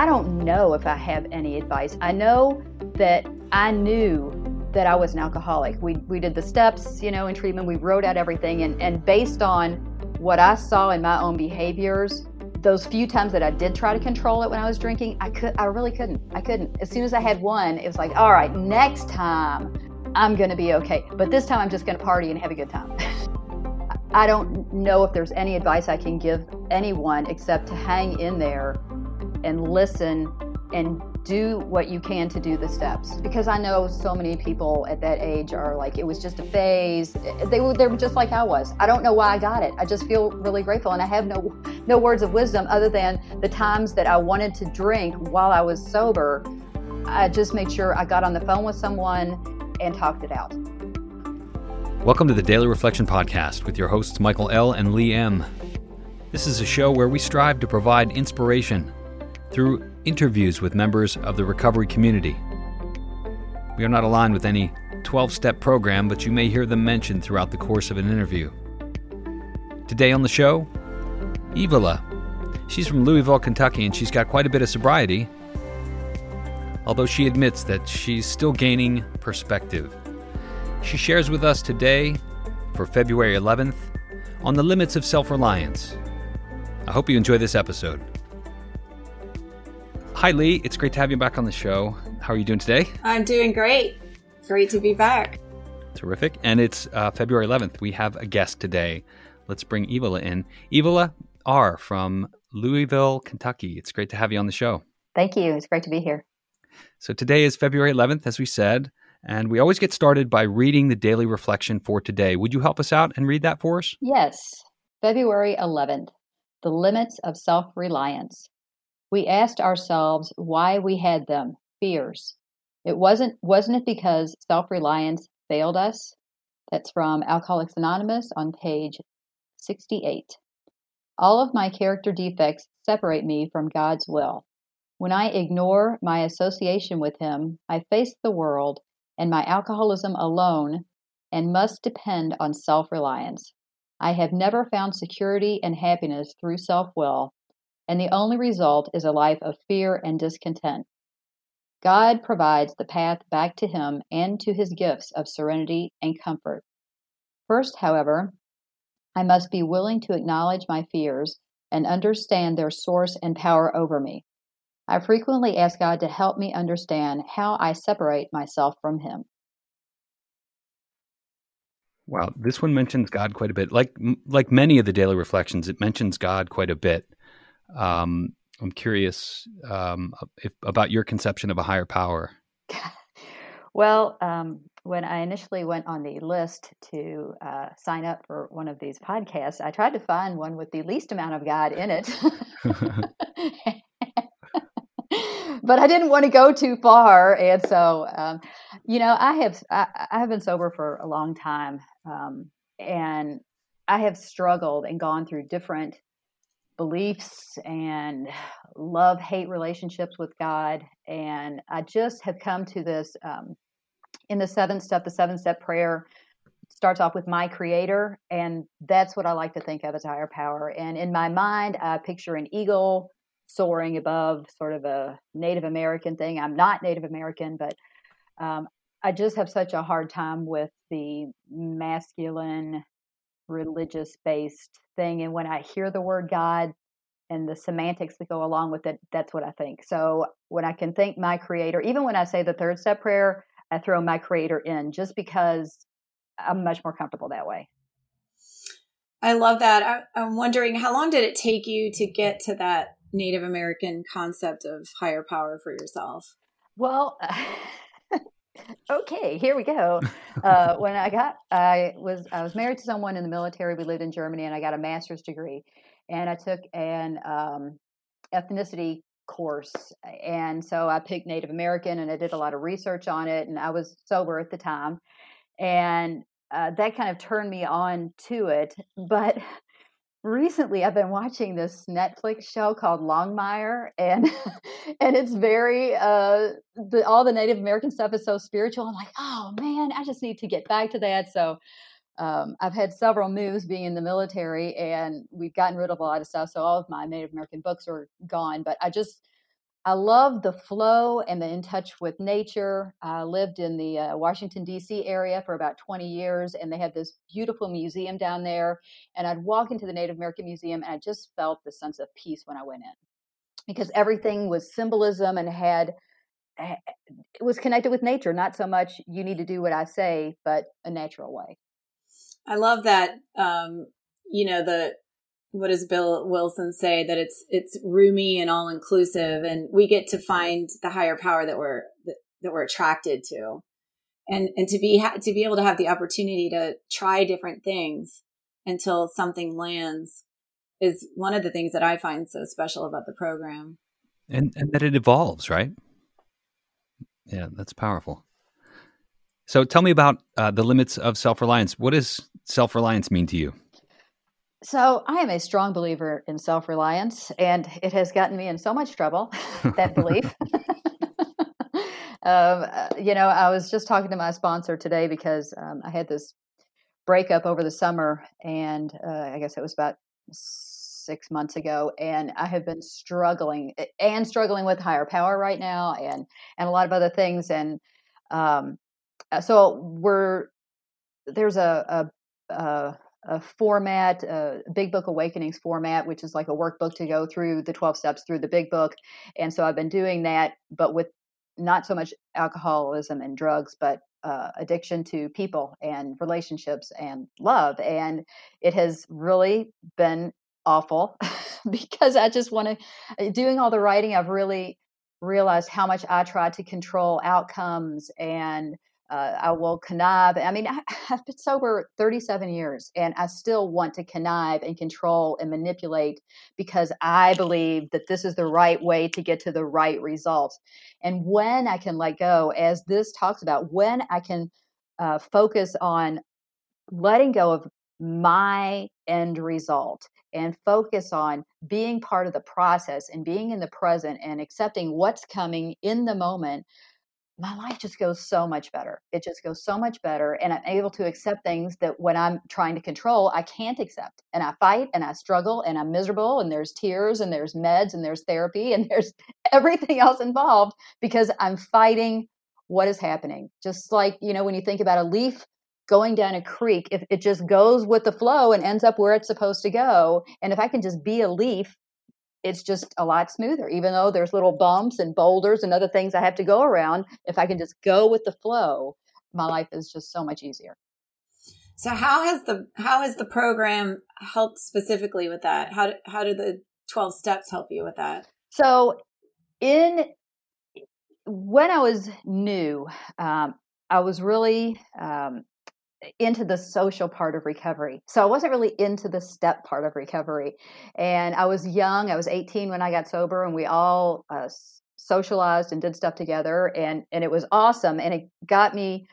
I don't know if I have any advice. I know that I knew that I was an alcoholic. We, we did the steps, you know, in treatment. We wrote out everything. And, and based on what I saw in my own behaviors, those few times that I did try to control it when I was drinking, I could I really couldn't. I couldn't. As soon as I had one, it was like, all right, next time I'm gonna be okay. But this time I'm just gonna party and have a good time. I don't know if there's any advice I can give anyone except to hang in there and listen and do what you can to do the steps. Because I know so many people at that age are like it was just a phase. They were they were just like I was. I don't know why I got it. I just feel really grateful and I have no no words of wisdom other than the times that I wanted to drink while I was sober I just made sure I got on the phone with someone and talked it out. Welcome to the Daily Reflection Podcast with your hosts Michael L. and Lee M. This is a show where we strive to provide inspiration through interviews with members of the recovery community. We are not aligned with any 12 step program, but you may hear them mentioned throughout the course of an interview. Today on the show, Evola. She's from Louisville, Kentucky, and she's got quite a bit of sobriety, although she admits that she's still gaining perspective. She shares with us today, for February 11th, on the limits of self reliance. I hope you enjoy this episode. Hi, Lee. It's great to have you back on the show. How are you doing today? I'm doing great. Great to be back. Terrific. And it's uh, February 11th. We have a guest today. Let's bring Evola in. Evola R. from Louisville, Kentucky. It's great to have you on the show. Thank you. It's great to be here. So today is February 11th, as we said, and we always get started by reading the daily reflection for today. Would you help us out and read that for us? Yes. February 11th, the limits of self reliance we asked ourselves why we had them, fears. It wasn't wasn't it because self-reliance failed us? That's from Alcoholics Anonymous on page 68. All of my character defects separate me from God's will. When I ignore my association with Him, I face the world and my alcoholism alone and must depend on self reliance. I have never found security and happiness through self will, and the only result is a life of fear and discontent. God provides the path back to Him and to His gifts of serenity and comfort. First, however, I must be willing to acknowledge my fears and understand their source and power over me. I frequently ask God to help me understand how I separate myself from Him. Wow, this one mentions God quite a bit. Like like many of the daily reflections, it mentions God quite a bit. Um, I'm curious um, if, about your conception of a higher power. well, um, when I initially went on the list to uh, sign up for one of these podcasts, I tried to find one with the least amount of God in it. but I didn't want to go too far, and so um, you know, I have I, I, have been sober for a long time, um, and I have struggled and gone through different beliefs and love hate relationships with God. And I just have come to this um, in the seven step, the seven step prayer starts off with my creator. And that's what I like to think of as higher power. And in my mind, I picture an eagle soaring above sort of a Native American thing. I'm not Native American, but um, I just have such a hard time with the masculine religious based thing. And when I hear the word God and the semantics that go along with it, that's what I think. So when I can thank my creator, even when I say the third step prayer, I throw my creator in just because I'm much more comfortable that way. I love that. I, am wondering how long did it take you to get to that Native American concept of higher power for yourself? Well, okay, here we go. Uh, when I got, I was I was married to someone in the military. We lived in Germany, and I got a master's degree, and I took an um, ethnicity course, and so I picked Native American, and I did a lot of research on it, and I was sober at the time, and uh, that kind of turned me on to it, but recently I've been watching this Netflix show called Longmire and and it's very uh the all the Native American stuff is so spiritual. I'm like, oh man, I just need to get back to that. So um, I've had several moves being in the military and we've gotten rid of a lot of stuff. So all of my Native American books are gone, but I just I love the flow and the in touch with nature. I lived in the uh, Washington, D.C. area for about 20 years, and they had this beautiful museum down there. And I'd walk into the Native American Museum, and I just felt the sense of peace when I went in because everything was symbolism and had it was connected with nature not so much you need to do what i say but a natural way i love that um you know the what does bill wilson say that it's it's roomy and all inclusive and we get to find the higher power that we're that, that we're attracted to and and to be to be able to have the opportunity to try different things until something lands is one of the things that i find so special about the program and and that it evolves right yeah, that's powerful. So tell me about uh, the limits of self reliance. What does self reliance mean to you? So I am a strong believer in self reliance, and it has gotten me in so much trouble, that belief. um, uh, you know, I was just talking to my sponsor today because um, I had this breakup over the summer, and uh, I guess it was about six months ago, and I have been struggling and struggling with higher power right now, and and a lot of other things. And um, uh, so we're there's a a, a, a format, a Big Book Awakenings format, which is like a workbook to go through the twelve steps through the Big Book. And so I've been doing that, but with not so much alcoholism and drugs, but uh, addiction to people and relationships and love. And it has really been awful because I just want to, uh, doing all the writing, I've really realized how much I try to control outcomes and uh, I will connive. I mean, I, have been sober 37 years and I still want to connive and control and manipulate because I believe that this is the right way to get to the right results. And when I can let go, as this talks about, when I can uh, focus on letting go of my end result and focus on being part of the process and being in the present and accepting what's coming in the moment, my life just goes so much better. It just goes so much better. And I'm able to accept things that when I'm trying to control, I can't accept. And I fight and I struggle and I'm miserable and there's tears and there's meds and there's therapy and there's everything else involved because I'm fighting what is happening. Just like, you know, when you think about a leaf going down a creek if it just goes with the flow and ends up where it's supposed to go and if i can just be a leaf it's just a lot smoother even though there's little bumps and boulders and other things i have to go around if i can just go with the flow my life is just so much easier. So how has the how has the program helped specifically with that? How how did the 12 steps help you with that? So in when i was new um, i was really um, into the social part of recovery. So I wasn't really into the step part of recovery. And I was young, I was 18 when I got sober, and we all uh, socialized and did stuff together. And, and it was awesome. And it got me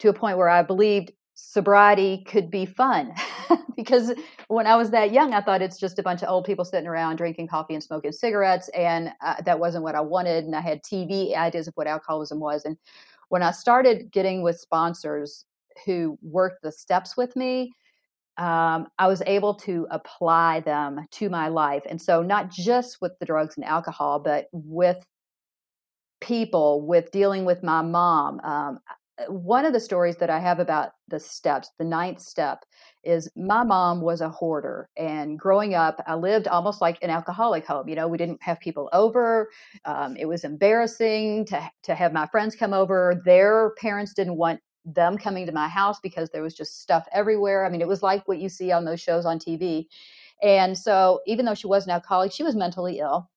to a point where I believed sobriety could be fun. because when I was that young, I thought it's just a bunch of old people sitting around drinking coffee and smoking cigarettes. And uh, that wasn't what I wanted. And I had TV ideas of what alcoholism was. And when I started getting with sponsors, who worked the steps with me, um, I was able to apply them to my life. And so, not just with the drugs and alcohol, but with people, with dealing with my mom. Um, uh, one of the stories that I have about the steps, the ninth step, is my mom was a hoarder. And growing up, I lived almost like an alcoholic home. You know, we didn't have people over. Um, it was embarrassing to, to have my friends come over. Their parents didn't want them coming to my house because there was just stuff everywhere. I mean, it was like what you see on those shows on TV. And so, even though she was an alcoholic, she was mentally ill.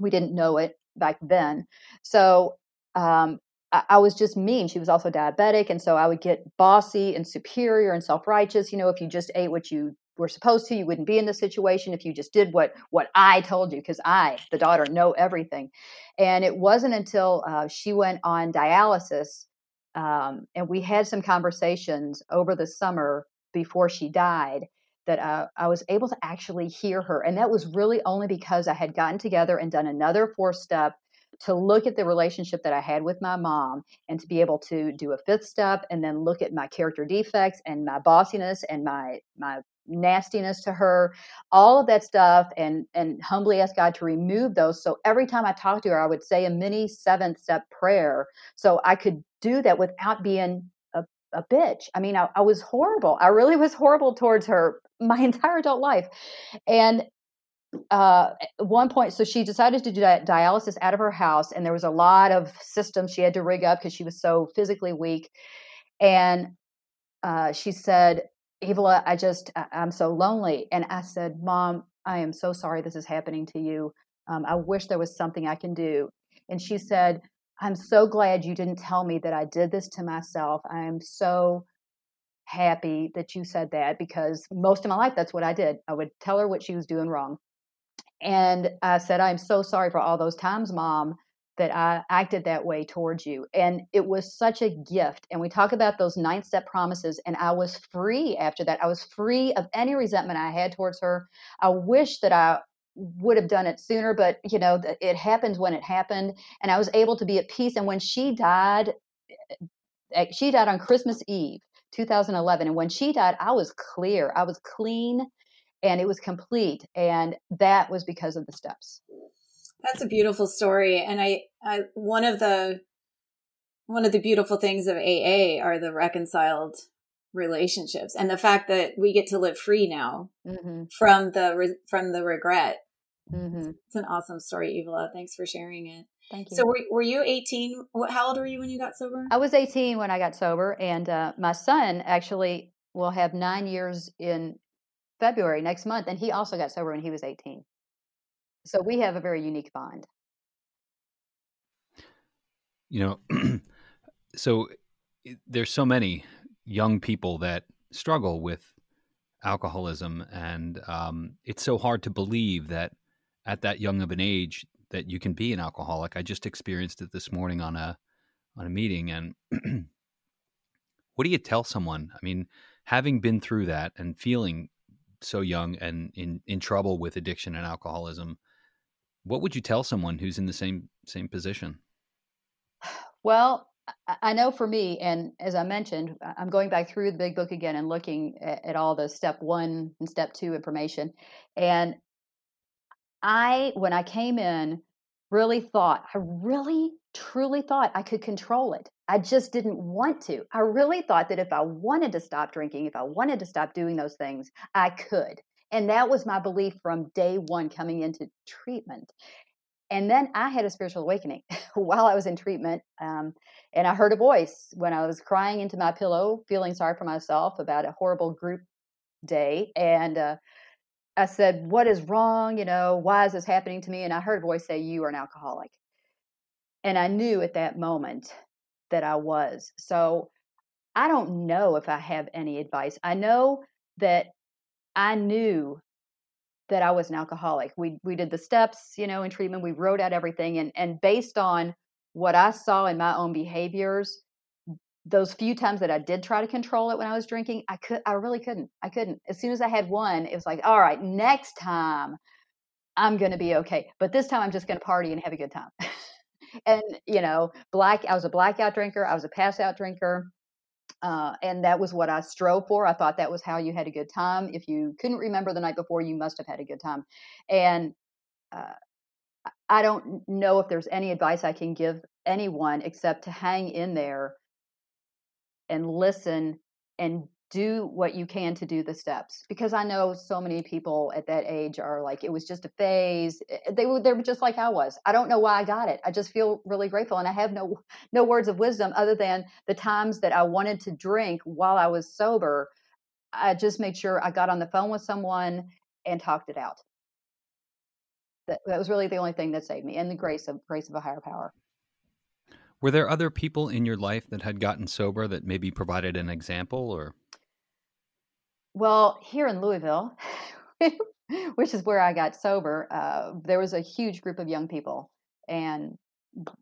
We didn't know it back then. So, um, I, I was just mean. She was also diabetic. And so, I would get bossy and superior and self righteous. You know, if you just ate what you were supposed to you wouldn't be in this situation if you just did what what i told you because i the daughter know everything and it wasn't until uh, she went on dialysis um, and we had some conversations over the summer before she died that uh, I was able to actually hear her. And that was really only because I had gotten together and done another four step to look at the relationship that I had with my mom and to be able to do a fifth step and then look at my character defects and my bossiness and my my nastiness to her, all of that stuff, and and humbly ask God to remove those. So every time I talked to her, I would say a mini seventh step prayer, so I could do that without being a, a bitch. I mean, I, I was horrible. I really was horrible towards her my entire adult life, and uh, one point, so she decided to do that dialysis out of her house, and there was a lot of systems she had to rig up because she was so physically weak. And uh, she said, Evola, I just, I'm so lonely. And I said, Mom, I am so sorry this is happening to you. Um, I wish there was something I can do. And she said, I'm so glad you didn't tell me that I did this to myself. I am so happy that you said that because most of my life, that's what I did. I would tell her what she was doing wrong. And I said, I'm so sorry for all those times, Mom, that I acted that way towards you. And it was such a gift. And we talk about those nine step promises, and I was free after that. I was free of any resentment I had towards her. I wish that I would have done it sooner, but you know, it happened when it happened. And I was able to be at peace. And when she died, eh, she died on Christmas Eve. 2011 and when she died i was clear i was clean and it was complete and that was because of the steps that's a beautiful story. And I, I, one of the, one of the beautiful things of AA are the reconciled relationships and the fact that we get to live free now mm-hmm. from the, from the regret. Mm-hmm. It's an awesome story, Evola. Thanks for sharing it. Thank you. So were, were you 18? How old were you when you got sober? I was 18 when I got sober. And uh, my son actually will have nine years in February next month. And he also got sober when he was 18. So we have a very unique bond. You know, so there's so many young people that struggle with alcoholism, and um, it's so hard to believe that at that young of an age that you can be an alcoholic. I just experienced it this morning on a on a meeting, and what do you tell someone? I mean, having been through that and feeling so young and in in trouble with addiction and alcoholism, what would you tell someone who's in the same same position? Well, I know for me, and as I mentioned, I'm going back through the big book again and looking at, all the step one and step two information. And I, when I came in, really thought, I really truly thought I could control it. I just didn't want to. I really thought that if I wanted to stop drinking, if I wanted to stop doing those things, I could. And that was my belief from day one coming into treatment. And then I had a spiritual awakening while I was in treatment. Um, and I heard a voice when I was crying into my pillow, feeling sorry for myself about a horrible group day. And uh, I said, What is wrong? You know, why is this happening to me? And I heard a voice say, You are an alcoholic. And I knew at that moment that I was. So I don't know if I have any advice. I know that I knew that I was an alcoholic. We we did the steps, you know, in treatment. We wrote out everything, and and based on what I saw in my own behaviors, those few times that I did try to control it when I was drinking, I could I really couldn't. I couldn't. As soon as I had one, it was like, all right, next time I'm going to be okay. But this time I'm just going to party and have a good time. and you know, black. I was a blackout drinker. I was a pass out drinker. Uh, and that was what I strove for. I thought that was how you had a good time. If you couldn't remember the night before, you must have had a good time. And uh, I don't know if there's any advice I can give anyone except to hang in there and listen and do what you can to do the steps because i know so many people at that age are like it was just a phase. Eh, eh, they were they were just like i was. I don't know why i got it. I just feel really grateful and i have no no words of wisdom other than the times that i wanted to drink while i was sober i just made sure i got on the phone with someone and talked it out. That, that was really the only thing that saved me and the grace of grace of a higher power. Were there other people in your life that had gotten sober that maybe provided an example or well, here in Louisville, which is where I got sober, uh, there was a huge group of young people, and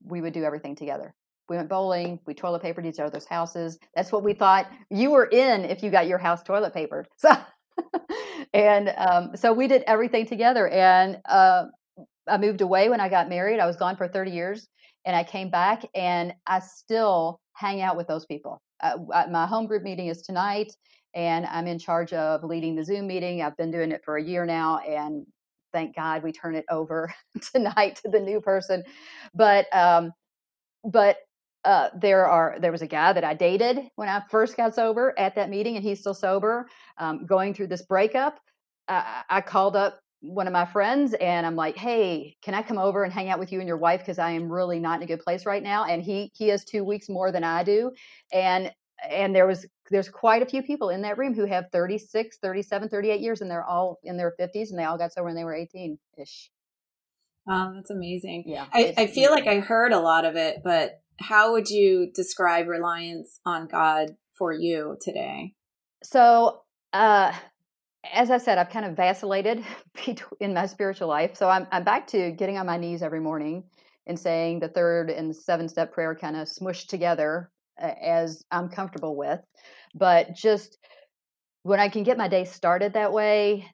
we would do everything together. We went bowling. We toilet papered each other's houses. That's what we thought you were in if you got your house toilet papered. So, and um, so we did everything together. And uh, I moved away when I got married. I was gone for 30 years, and I came back, and I still hang out with those people. Uh, my home group meeting is tonight, and I'm in charge of leading the Zoom meeting. I've been doing it for a year now, and thank God we turn it over tonight to the new person. But um, but uh, there are there was a guy that I dated when I first got sober at that meeting, and he's still sober. Um, going through this breakup, uh, I called up one of my friends and I'm like, "Hey, can I come over and hang out with you and your wife because I am really not in a good place right now?" And he he has 2 weeks more than I do. And and there was there's quite a few people in that room who have 36, 37, 38 years and they're all in their 50s and they all got sober when they were 18ish. Wow, that's amazing. Yeah. I, I feel like I heard a lot of it, but how would you describe reliance on God for you today? So, uh, as I said, I've kind of vacillated in my spiritual life. So I'm I'm back to getting on my knees every morning and saying the third and seven step prayer kind of smushed together as I'm comfortable with. But just when I can get my day started that way,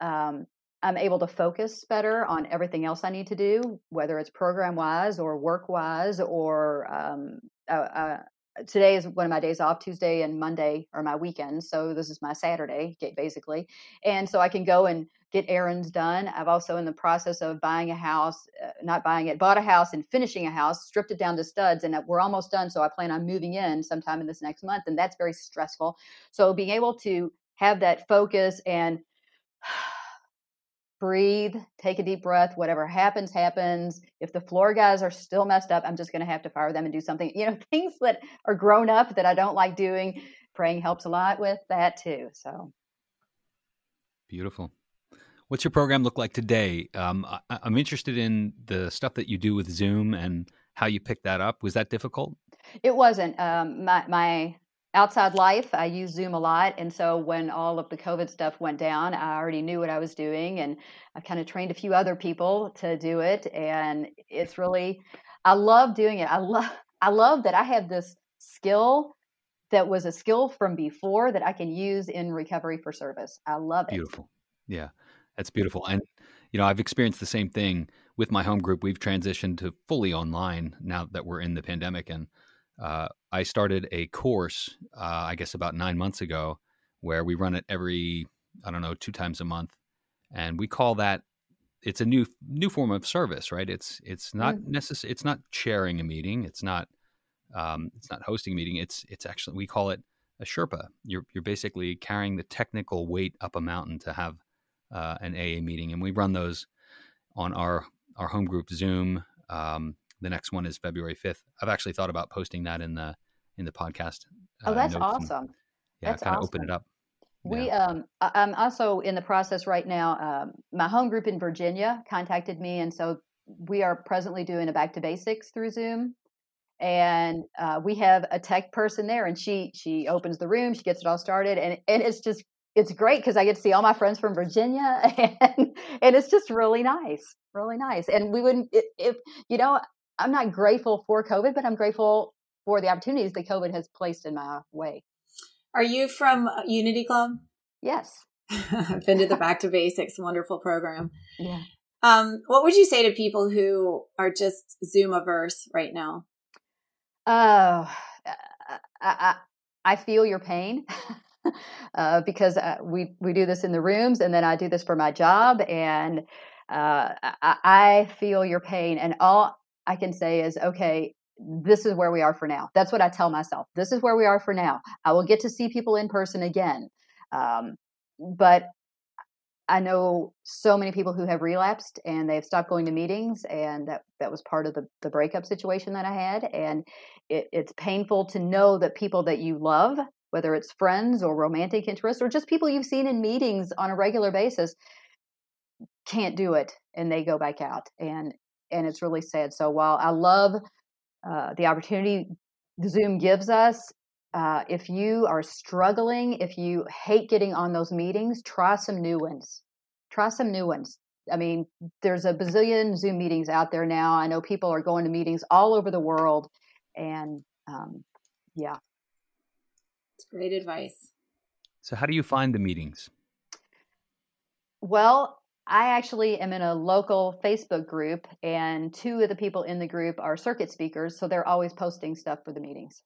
um, I'm able to focus better on everything else I need to do, whether it's program wise or work wise or um, uh, uh, today is one of my days off. Tuesday and Monday are my weekends, so this is my Saturday basically, and so I can go and get errands done. I've also in the process of buying a house, uh, not buying it, bought a house and finishing a house, stripped it down to studs, and we're almost done. So I plan on moving in sometime in this next month, and that's very stressful. So being able to have that focus and breathe, take a deep breath. Whatever happens, happens. If the floor guys are still messed up, I'm just going to have to fire them and do something. You know, things that are grown up that I don't like doing. Praying helps a lot with that too. So beautiful. What's your program look like today? Um, I, am interested in the stuff that you do with Zoom and how you picked that up. Was that difficult? It wasn't. Um, my my outside life, I use Zoom a lot. And so when all of the COVID stuff went down, I already knew what I was doing. And I kind of trained a few other people to do it. And it's really, I love doing it. I love, I love that I have this skill that was a skill from before that I can use in recovery for service. I love it. Beautiful. Yeah, that's beautiful. And, you know, I've experienced the same thing with my home group. We've transitioned to fully online now that we're in the pandemic. And, uh, I started a course, uh, I guess about nine months ago, where we run it every, I don't know, two times a month, and we call that it's a new new form of service, right? It's it's not necessary. It's not chairing a meeting. It's not um, it's not hosting a meeting. It's it's actually we call it a Sherpa. You're you're basically carrying the technical weight up a mountain to have uh, an AA meeting, and we run those on our our home group Zoom. Um, the next one is February 5th. I've actually thought about posting that in the in the podcast. Oh, uh, that's awesome. And, yeah, kind of awesome. open it up. We yeah. um I, am also in the process right now. Um, my home group in Virginia contacted me, and so we are presently doing a back to basics through Zoom. And uh, we have a tech person there, and she she opens the room, she gets it all started, and and it's just it's great because I get to see all my friends from Virginia, and and it's just really nice, really nice. And we wouldn't if you know I'm not grateful for COVID, but I'm grateful for the opportunities that COVID has placed in my way. Are you from uh, Unity Club? Yes. I've been to the Back to Basics wonderful program. Yeah. Um, what would you say to people who are just Zoom averse right now? Oh, I, I, I feel your pain. uh, because uh, we we do this in the rooms, and then I do this for my job, and uh, I, I, feel your pain. And all I can say is, okay, this is where we are for now. That's what I tell myself. This is where we are for now. I will get to see people in person again. Um, but I know so many people who have relapsed and they've stopped going to meetings, and that that was part of the the breakup situation that I had. And it, it's painful to know that people that you love, whether it's friends or romantic interests or just people you've seen in meetings on a regular basis, can't do it, and they go back out. And and it's really sad. So while I love uh, the opportunity Zoom gives us, uh, if you are struggling, if you hate getting on those meetings, try some new ones. Try some new ones. I mean, there's a bazillion Zoom meetings out there now. I know people are going to meetings all over the world, and um, yeah, it's great advice. So, how do you find the meetings? Well, I actually am in a local Facebook group, and two of the people in the group are circuit speakers, so they're always posting stuff for the meetings.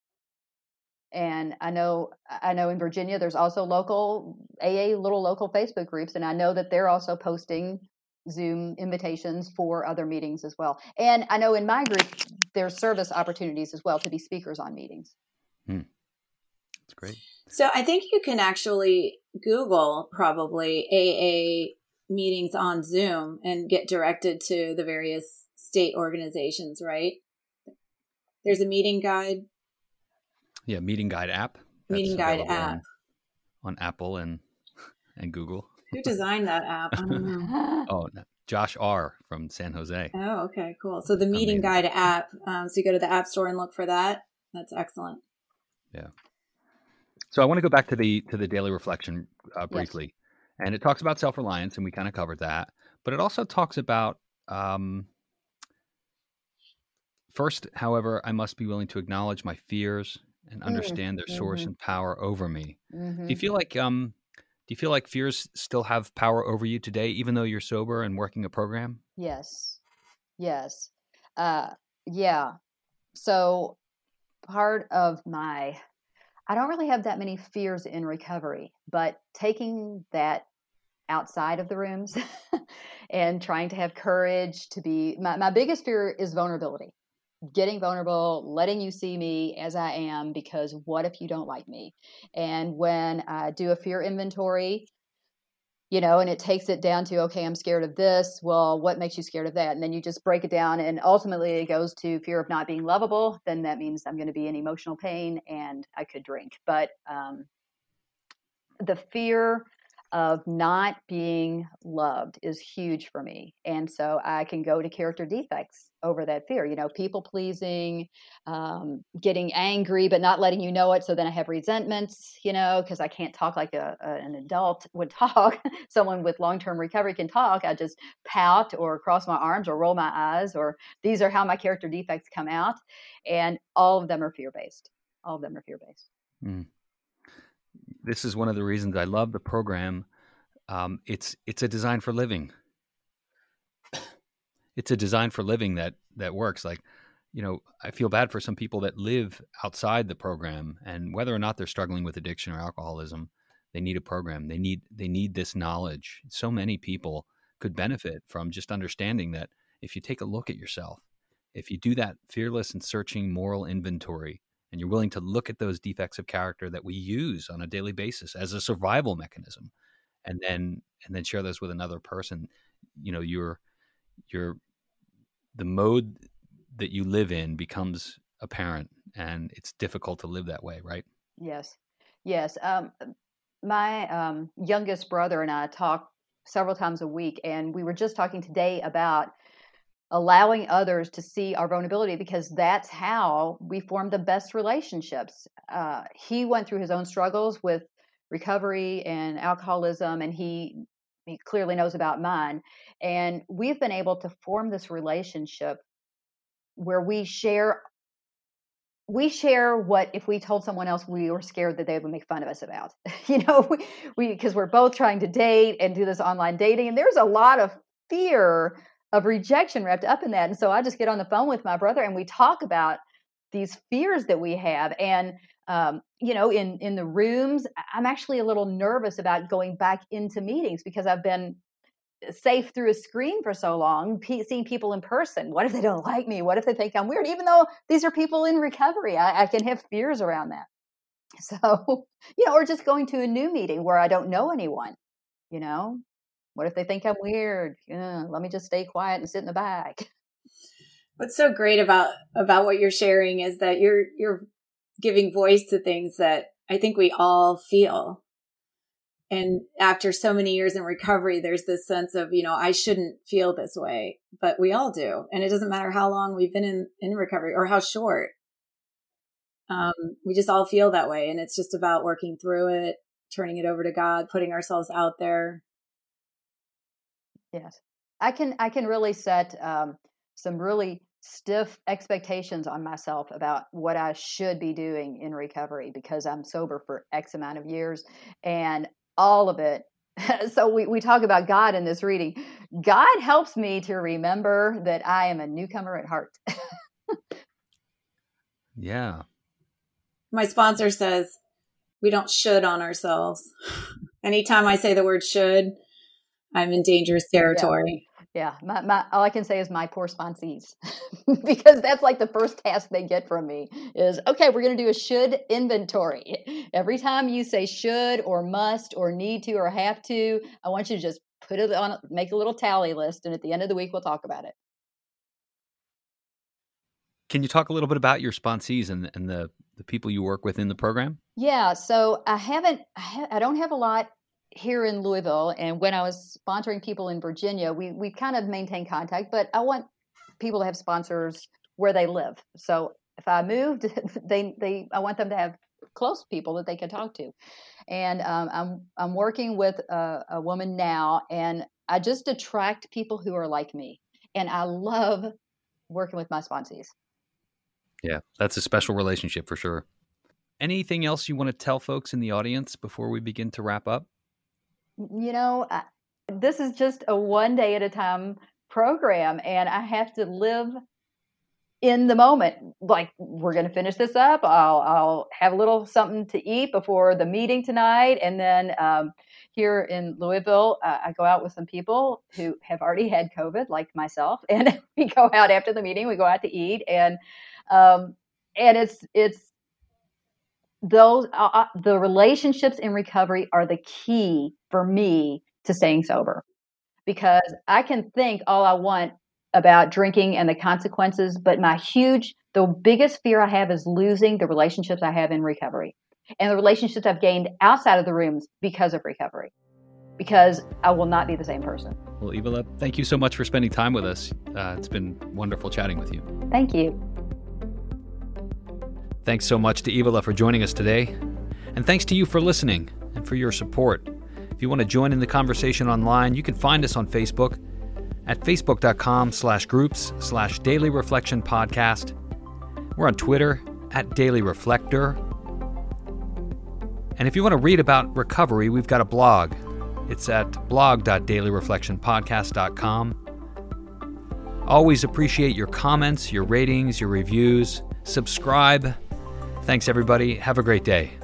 and I know I know in Virginia there's also local AA little local Facebook groups, and I know that they're also posting Zoom invitations for other meetings as well. And I know in my group there's service opportunities as well to be speakers on meetings. Hmm. That's great. So I think you can actually Google probably AA meetings on Zoom and get directed to the various state organizations, right? There's a meeting guide. Yeah, meeting guide app. Meeting guide app on, on, Apple and and Google. Who designed that app? I don't oh, Josh R from San Jose. Oh, okay, cool. So the meeting Amazing. guide app. Um, so you go to the App Store and look for that. That's excellent. Yeah. So I want to go back to the to the daily reflection uh, briefly, yes. And it talks about self reliance, and we kind of covered that. But it also talks about um, first, however, I must be willing to acknowledge my fears and mm, understand their source mm-hmm. and power over me. Mm-hmm. Do you mm-hmm. feel like um, do you feel like fears still have power over you today, even though you're sober and working a program? Yes, yes, uh, yeah. So part of my I don't really have that many fears in recovery, but taking that outside of the rooms and trying to have courage to be my, my biggest fear is vulnerability. Getting vulnerable letting you see me as i am because what if you don't like me? And when i do a fear inventory you know, and it takes it down to, okay, I'm scared of this. Well, what makes you scared of that? And then you just break it down. And ultimately, it goes to fear of not being lovable. Then that means I'm going to be in emotional pain and I could drink. But um, the fear of not being loved is huge for me. And so I can go to character defects over that fear, you know, people pleasing, um, getting angry, but not letting you know it. So then I have resentments, you know, because I can't talk like a, a, an adult would talk. Someone with long term recovery can talk. I just pout or cross my arms or roll my eyes, or these are how my character defects come out. And all of them are fear based. All of them are fear based. Mm this is one of the reasons I love the program. Um, it's it's a design for living. It's a design for living that that works. Like, you know, I feel bad for some people that live outside the program, and whether or not they're struggling with addiction or alcoholism, they need a program. They need they need this knowledge. So many people could benefit from just understanding that if you take a look at yourself, if you do that fearless and searching moral inventory, and you're willing to look at those defects of character that we use on a daily basis as a survival mechanism and then and then share those with another person you know you're you're the mode that you live in becomes apparent and it's difficult to live that way right? Yes. Yes um, my um, youngest brother and i talk several times a week and we were just talking today about allowing others to see our vulnerability because that's how we form the best relationships. Uh, he went through his own struggles with recovery and alcoholism, and he he clearly knows about mine. And we've been able to form this relationship where we share we share what if we told someone else we were scared that they would make fun of us about you know we because we, we're both trying to date and do this online dating and there's a lot of fear of rejection wrapped up in that. And so I just get on the phone with my brother and we talk about these fears that we have. And um, you know, in in the rooms, I'm actually a little nervous about going back into meetings because I've been safe through a screen for so long, seeing people in person. What if they don't like me? What if they think I'm weird? Even though these are people in recovery, I, I can have fears around that. So, you know, or just going to a new meeting where I don't know anyone, you know, what if they think I'm weird? Yeah, let me just stay quiet and sit in the back. What's so great about about what you're sharing is that you're you're giving voice to things that I think we all feel. And after so many years in recovery, there's this sense of, you know, I shouldn't feel this way, but we all do. And it doesn't matter how long we've been in, in recovery or how short. Um, we just all feel that way. And it's just about working through it, turning it over to God, putting ourselves out there, Yes, I can. I can really set um, some really stiff expectations on myself about what I should be doing in recovery because I'm sober for X amount of years, and all of it. so we, we talk about God in this reading. God helps me to remember that I am a newcomer at heart. yeah. my sponsor says we don't should on ourselves. Anytime I say the word should, I'm in dangerous territory. Yeah, my, my, all I can say is my poor sponsees, because that's like the first task they get from me is okay, we're going to do a should inventory. Every time you say should or must or need to or have to, I want you to just put it on, make a little tally list, and at the end of the week, we'll talk about it. Can you talk a little bit about your sponsees and, and the, the people you work with in the program? Yeah, so I haven't, I, ha- I don't have a lot here in Louisville, and when I was sponsoring people in Virginia, we we kind of maintain contact. But I want people to have sponsors where they live. So if I moved, they they I want them to have close people that they can talk to. And um, I'm I'm working with a, a woman now, and I just attract people who are like me, and I love working with my sponsees. Yeah, that's a special relationship for sure. Anything else you want to tell folks in the audience before we begin to wrap up? You know, I, this is just a one day at a time program, and I have to live in the moment. Like we're going to finish this up. I'll I'll have a little something to eat before the meeting tonight, and then um, here in Louisville, uh, I go out with some people who have already had COVID, like myself, and we go out after the meeting. We go out to eat, and um, and it's it's those uh, uh, the relationships in recovery are the key for me to staying sober because I can think all I want about drinking and the consequences, but my huge, the biggest fear I have is losing the relationships I have in recovery and the relationships I've gained outside of the rooms because of recovery, because I will not be the same person. Well, Evola, thank you so much for spending time with us. Uh, it's been wonderful chatting with you. Thank you. Thanks so much to Evola for joining us today. And thanks to you for listening and for your support. If you want to join in the conversation online, you can find us on Facebook at facebook.com slash groups slash daily reflection podcast. We're on Twitter at Daily Reflector. And if you want to read about recovery, we've got a blog. It's at blog.dailyreflectionpodcast.com. Always appreciate your comments, your ratings, your reviews. Subscribe Thanks, everybody. Have a great day.